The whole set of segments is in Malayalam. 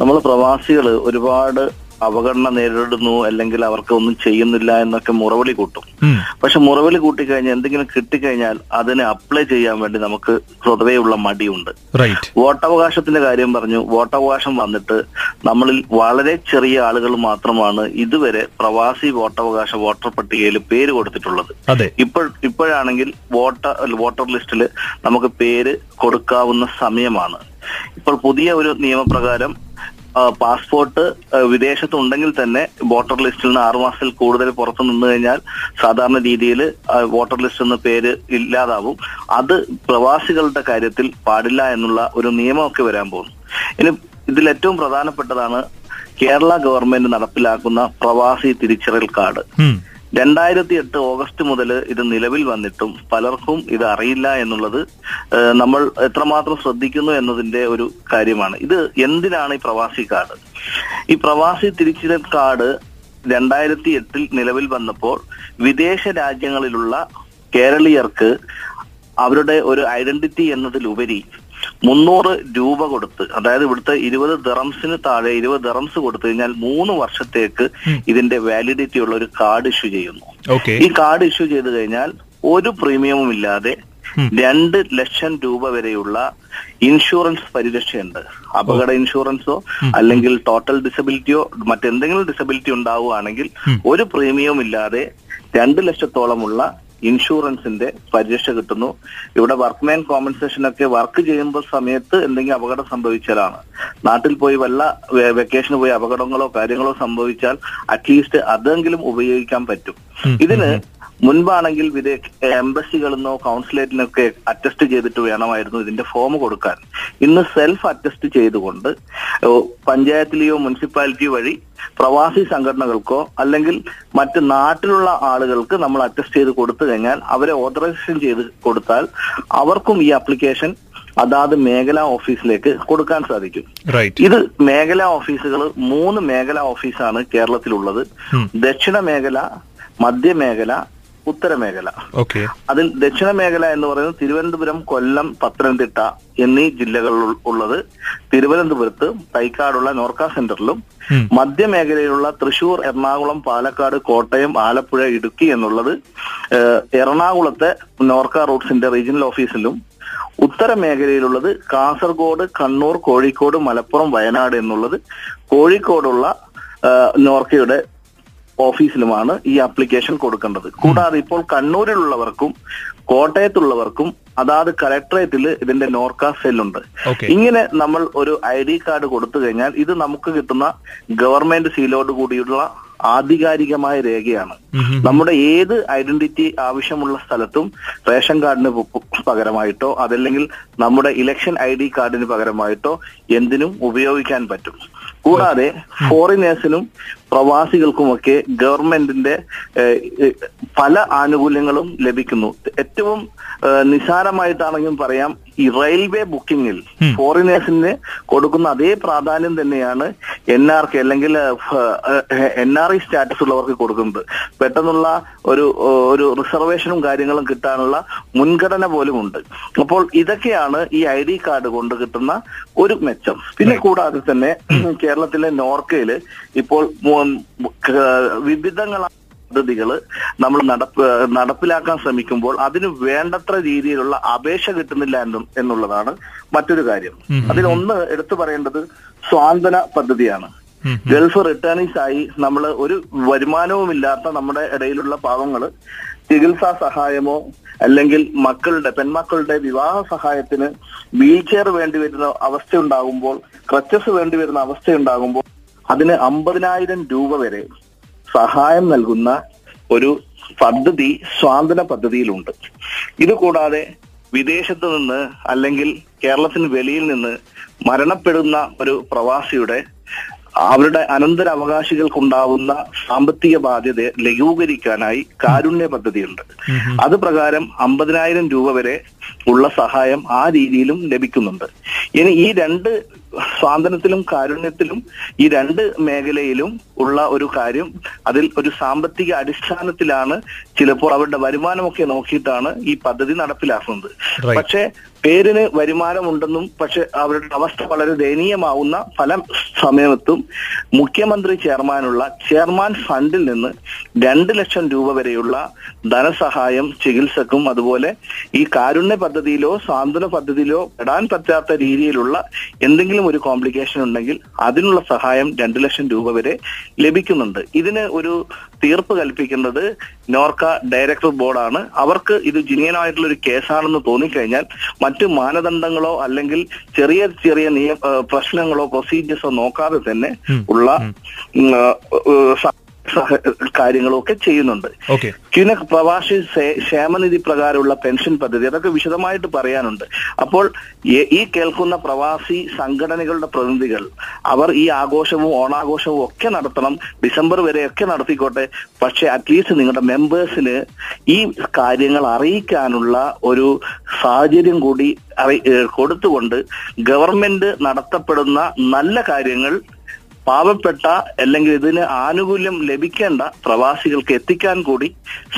നമ്മൾ പ്രവാസികൾ ഒരുപാട് അവഗണന നേരിടുന്നു അല്ലെങ്കിൽ അവർക്ക് ഒന്നും ചെയ്യുന്നില്ല എന്നൊക്കെ മുറവിളി കൂട്ടും. പക്ഷെ മുറവിളി കൂട്ടിക്കഴിഞ്ഞാൽ എന്തെങ്കിലും കിട്ടിക്കഴിഞ്ഞാൽ അതിനെ അപ്ലൈ ചെയ്യാൻ വേണ്ടി നമുക്ക് സ്വതവേയുള്ള മടിയുണ്ട്. വോട്ടവകാശത്തിന്റെ കാര്യം പറഞ്ഞു വോട്ടവകാശം വന്നിട്ട് നമ്മളിൽ വളരെ ചെറിയ ആളുകൾ മാത്രമാണ് ഇതുവരെ പ്രവാസി വോട്ടവകാശ വോട്ടർ പട്ടികയിൽ പേര് കൊടുത്തിട്ടുള്ളത്. ഇപ്പോൾ ഇപ്പോഴാണെങ്കിൽ വോട്ടർ വോട്ടർ ലിസ്റ്റിൽ നമുക്ക് പേര് കൊടുക്കാവുന്ന സമയമാണ്. ഇപ്പോൾ പുതിയ ഒരു നിയമപ്രകാരം പാസ്പോർട്ട് വിദേശത്തുണ്ടെങ്കിൽ തന്നെ വോട്ടർ ലിസ്റ്റിൽ നിന്ന് ആറുമാസത്തിൽ കൂടുതൽ പുറത്തു നിന്ന് കഴിഞ്ഞാൽ സാധാരണ രീതിയിൽ വോട്ടർ ലിസ്റ്റ് എന്ന പേര് ഇല്ലാതാവും. അത് പ്രവാസികളുടെ കാര്യത്തിൽ പാടില്ല എന്നുള്ള ഒരു നിയമമൊക്കെ വരാൻ പോകുന്നു. ഇനി ഇതിൽ ഏറ്റവും പ്രധാനപ്പെട്ടതാണ് കേരള ഗവൺമെന്റ് നടപ്പിലാക്കുന്ന പ്രവാസി തിരിച്ചറിയൽ കാർഡ്. രണ്ടായിരത്തി എട്ട് ഓഗസ്റ്റ് മുതൽ ഇത് നിലവിൽ വന്നിട്ടും പലർക്കും ഇത് അറിയില്ല എന്നുള്ളത് നമ്മൾ എത്രമാത്രം ശ്രദ്ധിക്കുന്നു എന്നതിന്റെ ഒരു കാര്യമാണ്. ഇത് എന്തിനാണ് ഈ പ്രവാസി കാർഡ്? ഈ പ്രവാസി തിരിച്ചറിയൽ കാർഡ് രണ്ടായിരത്തി എട്ടിൽ നിലവിൽ വന്നപ്പോൾ വിദേശ രാജ്യങ്ങളിലുള്ള കേരളീയർക്ക് അവരുടെ ഒരു ഐഡന്റിറ്റി എന്നതിലുപരി മുന്നൂറ് രൂപ കൊടുത്ത് അതായത് ഇവിടുത്തെ ഇരുപത് ദറംസിന് താഴെ ഇരുപത് ദറംസ് കൊടുത്തു കഴിഞ്ഞാൽ മൂന്ന് വർഷത്തേക്ക് ഇതിന്റെ വാലിഡിറ്റി ഉള്ള ഒരു കാർഡ് ഇഷ്യൂ ചെയ്യുന്നു. ഈ കാർഡ് ഇഷ്യൂ ചെയ്തു കഴിഞ്ഞാൽ ഒരു പ്രീമിയവും ഇല്ലാതെ രണ്ട് ലക്ഷം രൂപ വരെയുള്ള ഇൻഷുറൻസ് പരിരക്ഷയുണ്ട്. അപകട ഇൻഷുറൻസോ അല്ലെങ്കിൽ ടോട്ടൽ ഡിസബിലിറ്റിയോ മറ്റെന്തെങ്കിലും ഡിസബിലിറ്റി ഉണ്ടാവുകയാണെങ്കിൽ ഒരു പ്രീമിയവും ഇല്ലാതെ രണ്ട് ലക്ഷത്തോളമുള്ള ഇൻഷുറൻസിന്റെ പരിരക്ഷ കിട്ടുന്നു. ഇവിടെ വർക്ക്മാൻ കോമ്പൻസേഷൻ ഒക്കെ വർക്ക് ചെയ്യുമ്പോൾ സമയത്ത് എന്തെങ്കിലും അപകടം സംഭവിച്ചാലാണ്. നാട്ടിൽ പോയി വല്ല വെക്കേഷന് പോയി അപകടങ്ങളോ കാര്യങ്ങളോ സംഭവിച്ചാൽ അറ്റ്ലീസ്റ്റ് അതെങ്കിലും ഉപയോഗിക്കാൻ പറ്റും. ഇതിന് മുൻപാണെങ്കിൽ വിദേ എംബസികളിൽ നിന്നോ കൗൺസിലേറ്റിനൊക്കെ അറ്റസ്റ്റ് ചെയ്തിട്ട് വേണമായിരുന്നു ഇതിന്റെ ഫോം കൊടുക്കാൻ. ഇന്ന് സെൽഫ് അറ്റസ്റ്റ് ചെയ്തുകൊണ്ട് പഞ്ചായത്തിലെയോ മുനിസിപ്പാലിറ്റി വഴി പ്രവാസി സംഘടനകൾക്കോ അല്ലെങ്കിൽ മറ്റ് നാട്ടിലുള്ള ആളുകൾക്ക് നമ്മൾ അറ്റസ്റ്റ് ചെയ്ത് കൊടുത്തു കഴിഞ്ഞാൽ അവരെ ഓതറൈസേഷൻ ചെയ്ത് കൊടുത്താൽ അവർക്കും ഈ ആപ്ലിക്കേഷൻ അതാത് മേഖലാ ഓഫീസിലേക്ക് കൊടുക്കാൻ സാധിക്കും. ഇത് മേഖലാ ഓഫീസുകൾ മൂന്ന് മേഖലാ ഓഫീസാണ് കേരളത്തിലുള്ളത്. ദക്ഷിണ മേഖല മധ്യമേഖല ഉത്തരമേഖല. ഓക്കെ. അതിൽ ദക്ഷിണ മേഖല എന്ന് പറയുന്നത് തിരുവനന്തപുരം കൊല്ലം പത്തനംതിട്ട എന്നീ ജില്ലകളിൽ ഉള്ളത്. തിരുവനന്തപുരത്ത് തൈക്കാടുള്ള നോർക്ക സെന്ററിലും. മധ്യമേഖലയിലുള്ള തൃശൂർ എറണാകുളം പാലക്കാട് കോട്ടയം ആലപ്പുഴ ഇടുക്കി എന്നുള്ളത് എറണാകുളത്തെ നോർക്ക റൂട്ട്സിന്റെ റീജിയണൽ ഓഫീസിലും ഉത്തര മേഖലയിലുള്ളത് കാസർഗോഡ് കണ്ണൂർ കോഴിക്കോട് മലപ്പുറം വയനാട് എന്നുള്ളത് കോഴിക്കോടുള്ള നോർക്കയുടെ ഓഫീസിലുമാണ് ഈ ആപ്ലിക്കേഷൻ കൊടുക്കേണ്ടത്. കൂടാതെ ഇപ്പോൾ കണ്ണൂരിലുള്ളവർക്കും കോട്ടയത്തുള്ളവർക്കും അതാത് കലക്ടറേറ്റിൽ ഇതിന്റെ നോർക്ക സെല്ലുണ്ട്. ഇങ്ങനെ നമ്മൾ ഒരു ഐ ഡി കാർഡ് കൊടുത്തു കഴിഞ്ഞാൽ ഇത് നമുക്ക് കിട്ടുന്ന ഗവൺമെന്റ് സീലോട് കൂടിയുള്ള ആധികാരികമായ രേഖയാണ്. നമ്മുടെ ഏത് ഐഡന്റിറ്റി ആവശ്യമുള്ള സ്ഥലത്തും റേഷൻ കാർഡിന് പകരമായിട്ടോ അതല്ലെങ്കിൽ നമ്മുടെ ഇലക്ഷൻ ഐ ഡി കാർഡിന് പകരമായിട്ടോ എന്തിനും ഉപയോഗിക്കാൻ പറ്റും. കൂടാതെ ഫോറിനേഴ്സിനും പ്രവാസികൾക്കുമൊക്കെ ഗവൺമെന്റിന്റെ പല ആനുകൂല്യങ്ങളും ലഭിക്കുന്നു. ഏറ്റവും ഏഹ്, നിസ്സാരമായിട്ടാണെങ്കിലും പറയാം ഈ റെയിൽവേ ബുക്കിംഗിൽ ഫോറിനേഴ്സിന് കൊടുക്കുന്ന അതേ പ്രാധാന്യം തന്നെയാണ് എൻ ആർ കെ അല്ലെങ്കിൽ എൻ ആർ ഐ സ്റ്റാറ്റസ് ഉള്ളവർക്ക് കൊടുക്കുന്നത്. പെട്ടെന്നുള്ള ഒരു ഒരു റിസർവേഷനും കാര്യങ്ങളും കിട്ടാനുള്ള മുൻഗണന പോലും ഉണ്ട്. അപ്പോൾ ഇതൊക്കെയാണ് ഈ ഐ ഡി കാർഡ് കൊണ്ട് കിട്ടുന്ന ഒരു മെച്ചം. പിന്നെ കൂടാതെ തന്നെ കേരളത്തിലെ നോർക്കയിൽ ഇപ്പോൾ വിവിധങ്ങളാണ് വിവിധങ്ങളായ പദ്ധതികൾ നമ്മൾ നടപ്പ് നടപ്പിലാക്കാൻ ശ്രമിക്കുമ്പോൾ അതിന് വേണ്ടത്ര രീതിയിലുള്ള അപേക്ഷ കിട്ടുന്നില്ല എന്നും എന്നുള്ളതാണ് മറ്റൊരു കാര്യം. അതിലൊന്ന് എടുത്തു പറയേണ്ടത് സ്വാന്തന പദ്ധതിയാണ്. ഗൾഫ് റിട്ടേണിങ്സ് ആയി നമ്മൾ ഒരു വരുമാനവുമില്ലാത്ത നമ്മുടെ ഇടയിലുള്ള പാവങ്ങൾ ചികിത്സാ സഹായമോ അല്ലെങ്കിൽ മക്കളുടെ പെൺമക്കളുടെ വിവാഹ സഹായത്തിന് വീൽ ചെയർ വേണ്ടി വരുന്ന അവസ്ഥ ഉണ്ടാകുമ്പോൾ ക്രച്ചസ് വേണ്ടി വരുന്ന അവസ്ഥ ഉണ്ടാകുമ്പോൾ അതിന് അമ്പതിനായിരം രൂപ വരെ സഹായം നൽകുന്ന ഒരു പദ്ധതി സ്വാതന്ത്ര്യ പദ്ധതിയിലുണ്ട്. ഇത് കൂടാതെ വിദേശത്ത് നിന്ന് അല്ലെങ്കിൽ കേരളത്തിന് വെളിയിൽ നിന്ന് മരണപ്പെടുന്ന ഒരു പ്രവാസിയുടെ അവരുടെ അനന്തരാവകാശികൾക്കുണ്ടാവുന്ന സാമ്പത്തിക ബാധ്യത ലഘൂകരിക്കാനായി കാരുണ്യ പദ്ധതിയുണ്ട്. അത് പ്രകാരം അമ്പതിനായിരം രൂപ വരെ ഉള്ള സഹായം ആ രീതിയിലും ലഭിക്കുന്നുണ്ട്. ഇനി ഈ രണ്ട് സ്വാതന്ത്ര്യത്തിലും കാരുണ്യത്തിലും ഈ രണ്ട് മേഖലയിലും ഉള്ള ഒരു കാര്യം അതിൽ ഒരു സാമ്പത്തിക അടിസ്ഥാനത്തിലാണ് ചിലപ്പോൾ അവരുടെ വരുമാനമൊക്കെ നോക്കിയിട്ടാണ് ഈ പദ്ധതി നടപ്പിലാക്കുന്നത്. പക്ഷേ പേരിന് വരുമാനമുണ്ടെന്നും പക്ഷെ അവരുടെ അവസ്ഥ വളരെ ദയനീയമാവുന്ന പല സമയത്തും മുഖ്യമന്ത്രി ചെയർമാനുള്ള ചെയർമാൻ ഫണ്ടിൽ നിന്ന് രണ്ട് ലക്ഷം രൂപ വരെയുള്ള ധനസഹായം ചികിത്സക്കും അതുപോലെ ഈ കാരുണ്യ പദ്ധതിയിലോ സാന്ത്വന പദ്ധതിയിലോ പെടാൻ പറ്റാത്ത രീതിയിലുള്ള എന്തെങ്കിലും ഒരു കോംപ്ലിക്കേഷൻ ഉണ്ടെങ്കിൽ അതിനുള്ള സഹായം രണ്ട് ലക്ഷം രൂപ വരെ ലഭിക്കുന്നുണ്ട്. ഇതിന് ഒരു തീർപ്പ് കൽപ്പിക്കുന്നത് നോർക്ക ഡയറക്ടർ ബോർഡാണ്. അവർക്ക് ഇത് ജിനിയനായിട്ടുള്ള ഒരു കേസാണെന്ന് തോന്നിക്കഴിഞ്ഞാൽ മറ്റ് മാനദണ്ഡങ്ങളോ അല്ലെങ്കിൽ ചെറിയ ചെറിയ നിയ പ്രശ്നങ്ങളോ പ്രൊസീജിയേഴ്സോ നോക്കാതെ തന്നെ ഉള്ള കാര്യങ്ങളും ഒക്കെ ചെയ്യുന്നുണ്ട്. പിന്നെ പ്രവാസി ക്ഷേമനിധി പ്രകാരമുള്ള പെൻഷൻ പദ്ധതി അതൊക്കെ വിശദമായിട്ട് പറയാനുണ്ട്. അപ്പോൾ ഈ- കേൾക്കുന്ന പ്രവാസി സംഘടനകളുടെ പ്രതിനിധികൾ അവർ ഈ ആഘോഷവും ഓണാഘോഷവും ഒക്കെ നടത്തണം. ഡിസംബർ വരെ ഒക്കെ നടത്തിക്കോട്ടെ. പക്ഷെ അറ്റ്ലീസ്റ്റ് നിങ്ങളുടെ മെമ്പേഴ്സിന് ഈ കാര്യങ്ങൾ അറിയിക്കാനുള്ള ഒരു സാഹചര്യം കൂടി കൊടുത്തുകൊണ്ട് ഗവൺമെന്റ് നടത്തപ്പെടുന്ന നല്ല കാര്യങ്ങൾ പാവപ്പെട്ട അല്ലെങ്കിൽ ഇതിന് ആനുകൂല്യം ലഭിക്കേണ്ട പ്രവാസികൾക്ക് എത്തിക്കാൻ കൂടി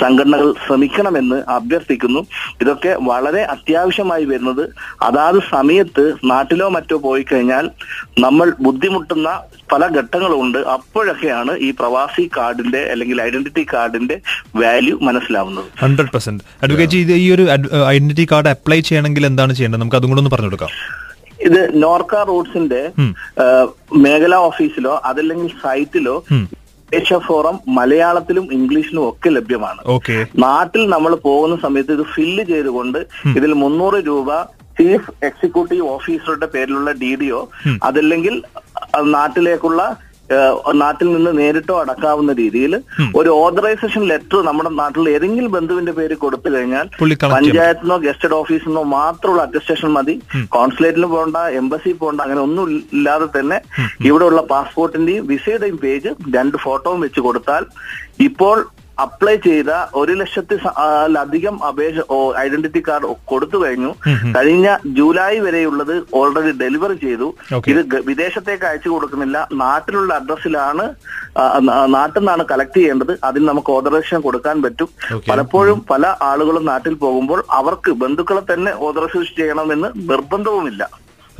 സംഘടനകൾ ശ്രമിക്കണമെന്ന് അഭ്യർത്ഥിക്കുന്നു. ഇതൊക്കെ വളരെ അത്യാവശ്യമായി വരുന്നത് അതാത് സമയത്ത് നാട്ടിലോ മറ്റോ പോയി കഴിഞ്ഞാൽ നമ്മൾ ബുദ്ധിമുട്ടുന്ന പല ഘട്ടങ്ങളുണ്ട്. അപ്പോഴൊക്കെയാണ് ഈ പ്രവാസി കാർഡിന്റെ അല്ലെങ്കിൽ ഐഡന്റിറ്റി കാർഡിന്റെ വാല്യൂ മനസ്സിലാവുന്നത്. ഹൺഡ്രഡ് പെർസെന്റ് അഡ്വക്കേറ്റ് ഈ ഒരു ഐഡന്റിറ്റി കാർഡ് അപ്ലൈ ചെയ്യണമെങ്കിൽ എന്താണ് ചെയ്യേണ്ടത്? നമുക്ക് അതും കൂടെ ഒന്ന് പറഞ്ഞു കൊടുക്കാം. ഇത് നോർക്ക റൂട്ട്സിന്റെ. മേഖലാ ഓഫീസിലോ അതല്ലെങ്കിൽ സൈറ്റിലോ ഏഷ്യ ഫോറം മലയാളത്തിലും ഇംഗ്ലീഷിലും ഒക്കെ ലഭ്യമാണ്. നാട്ടിൽ നമ്മൾ പോകുന്ന സമയത്ത് ഇത് ഫില്ല് ചെയ്തുകൊണ്ട് ഇതിൽ മുന്നൂറ് രൂപ ചീഫ് എക്സിക്യൂട്ടീവ് ഓഫീസറുടെ പേരിലുള്ള ഡി ഡിയോ അതല്ലെങ്കിൽ നാട്ടിലേക്കുള്ള നാട്ടിൽ നിന്ന് നേരിട്ടോ അടക്കാവുന്ന രീതിയിൽ ഒരു ഓതറൈസേഷൻ ലെറ്റർ നമ്മുടെ നാട്ടിൽ ഏതെങ്കിലും ബന്ധുവിന്റെ പേര് കൊടുത്തു കഴിഞ്ഞാൽ. പഞ്ചായത്തിനോ ഗസ്റ്റഡ് ഓഫീസിൽ നിന്നോ മാത്രമുള്ള അറ്റസ്റ്റേഷൻ മതി. കോൺസുലേറ്റിൽ പോകണ്ട എംബസി പോകണ്ട അങ്ങനെ ഒന്നും ഇല്ലാതെ തന്നെ ഇവിടെയുള്ള പാസ്പോർട്ടിന്റെയും വിസയുടെയും പേജ് രണ്ട് ഫോട്ടോയും വെച്ച് കൊടുത്താൽ ഇപ്പോൾ അപ്ലൈ ചെയ്ത ഒരു ലക്ഷത്തി അധികം അപേക്ഷ ഐഡന്റിറ്റി കാർഡ് കൊടുത്തു കഴിഞ്ഞു. കഴിഞ്ഞ ജൂലൈ വരെയുള്ളത് ഓൾറെഡി ഡെലിവറി ചെയ്തു. ഇത് വിദേശത്തേക്ക് അയച്ചു കൊടുക്കുന്നില്ല. നാട്ടിലുള്ള അഡ്രസ്സിലാണ് നാട്ടിൽ നിന്നാണ് കളക്ട് ചെയ്യേണ്ടത്. അതിന് നമുക്ക് ഓതറേഷൻ കൊടുക്കാൻ പറ്റും. പലപ്പോഴും പല ആളുകളും നാട്ടിൽ പോകുമ്പോൾ അവർക്ക് ബന്ധുക്കളെ തന്നെ ഓതറൈസേഷൻ ചെയ്യണമെന്ന് നിർബന്ധവുമില്ല.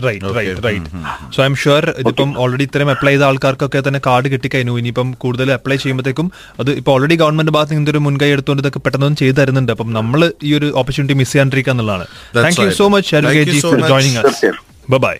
Right right right so I'm sure ഇതിപ്പം ഓൾറെഡി ഇത്രയും അപ്ലൈ ചെയ്ത ആൾക്കാർക്കൊക്കെ തന്നെ കാർഡ് കിട്ടിക്കഴിഞ്ഞു. ഇനിയിപ്പം കൂടുതൽ അപ്ലൈ ചെയ്യുമ്പോഴത്തേക്കും അത് ഇപ്പൊ ഓൾറെഡി ഗവൺമെന്റ് ഭാഗത്ത് നിന്ന് ഒരു മുൻകൈ എടുത്തുകൊണ്ട് ഇതൊക്കെ പെട്ടെന്ന് ചെയ്തു തരുന്നുണ്ട്. അപ്പം നമ്മൾ ഈ ഒരു ഓപ്പർച്യൂണിറ്റി മിസ് ചെയ്യാണ്ടിരിക്കുക എന്നുള്ളതാണ്. That's thank you so much for. Joining. Bye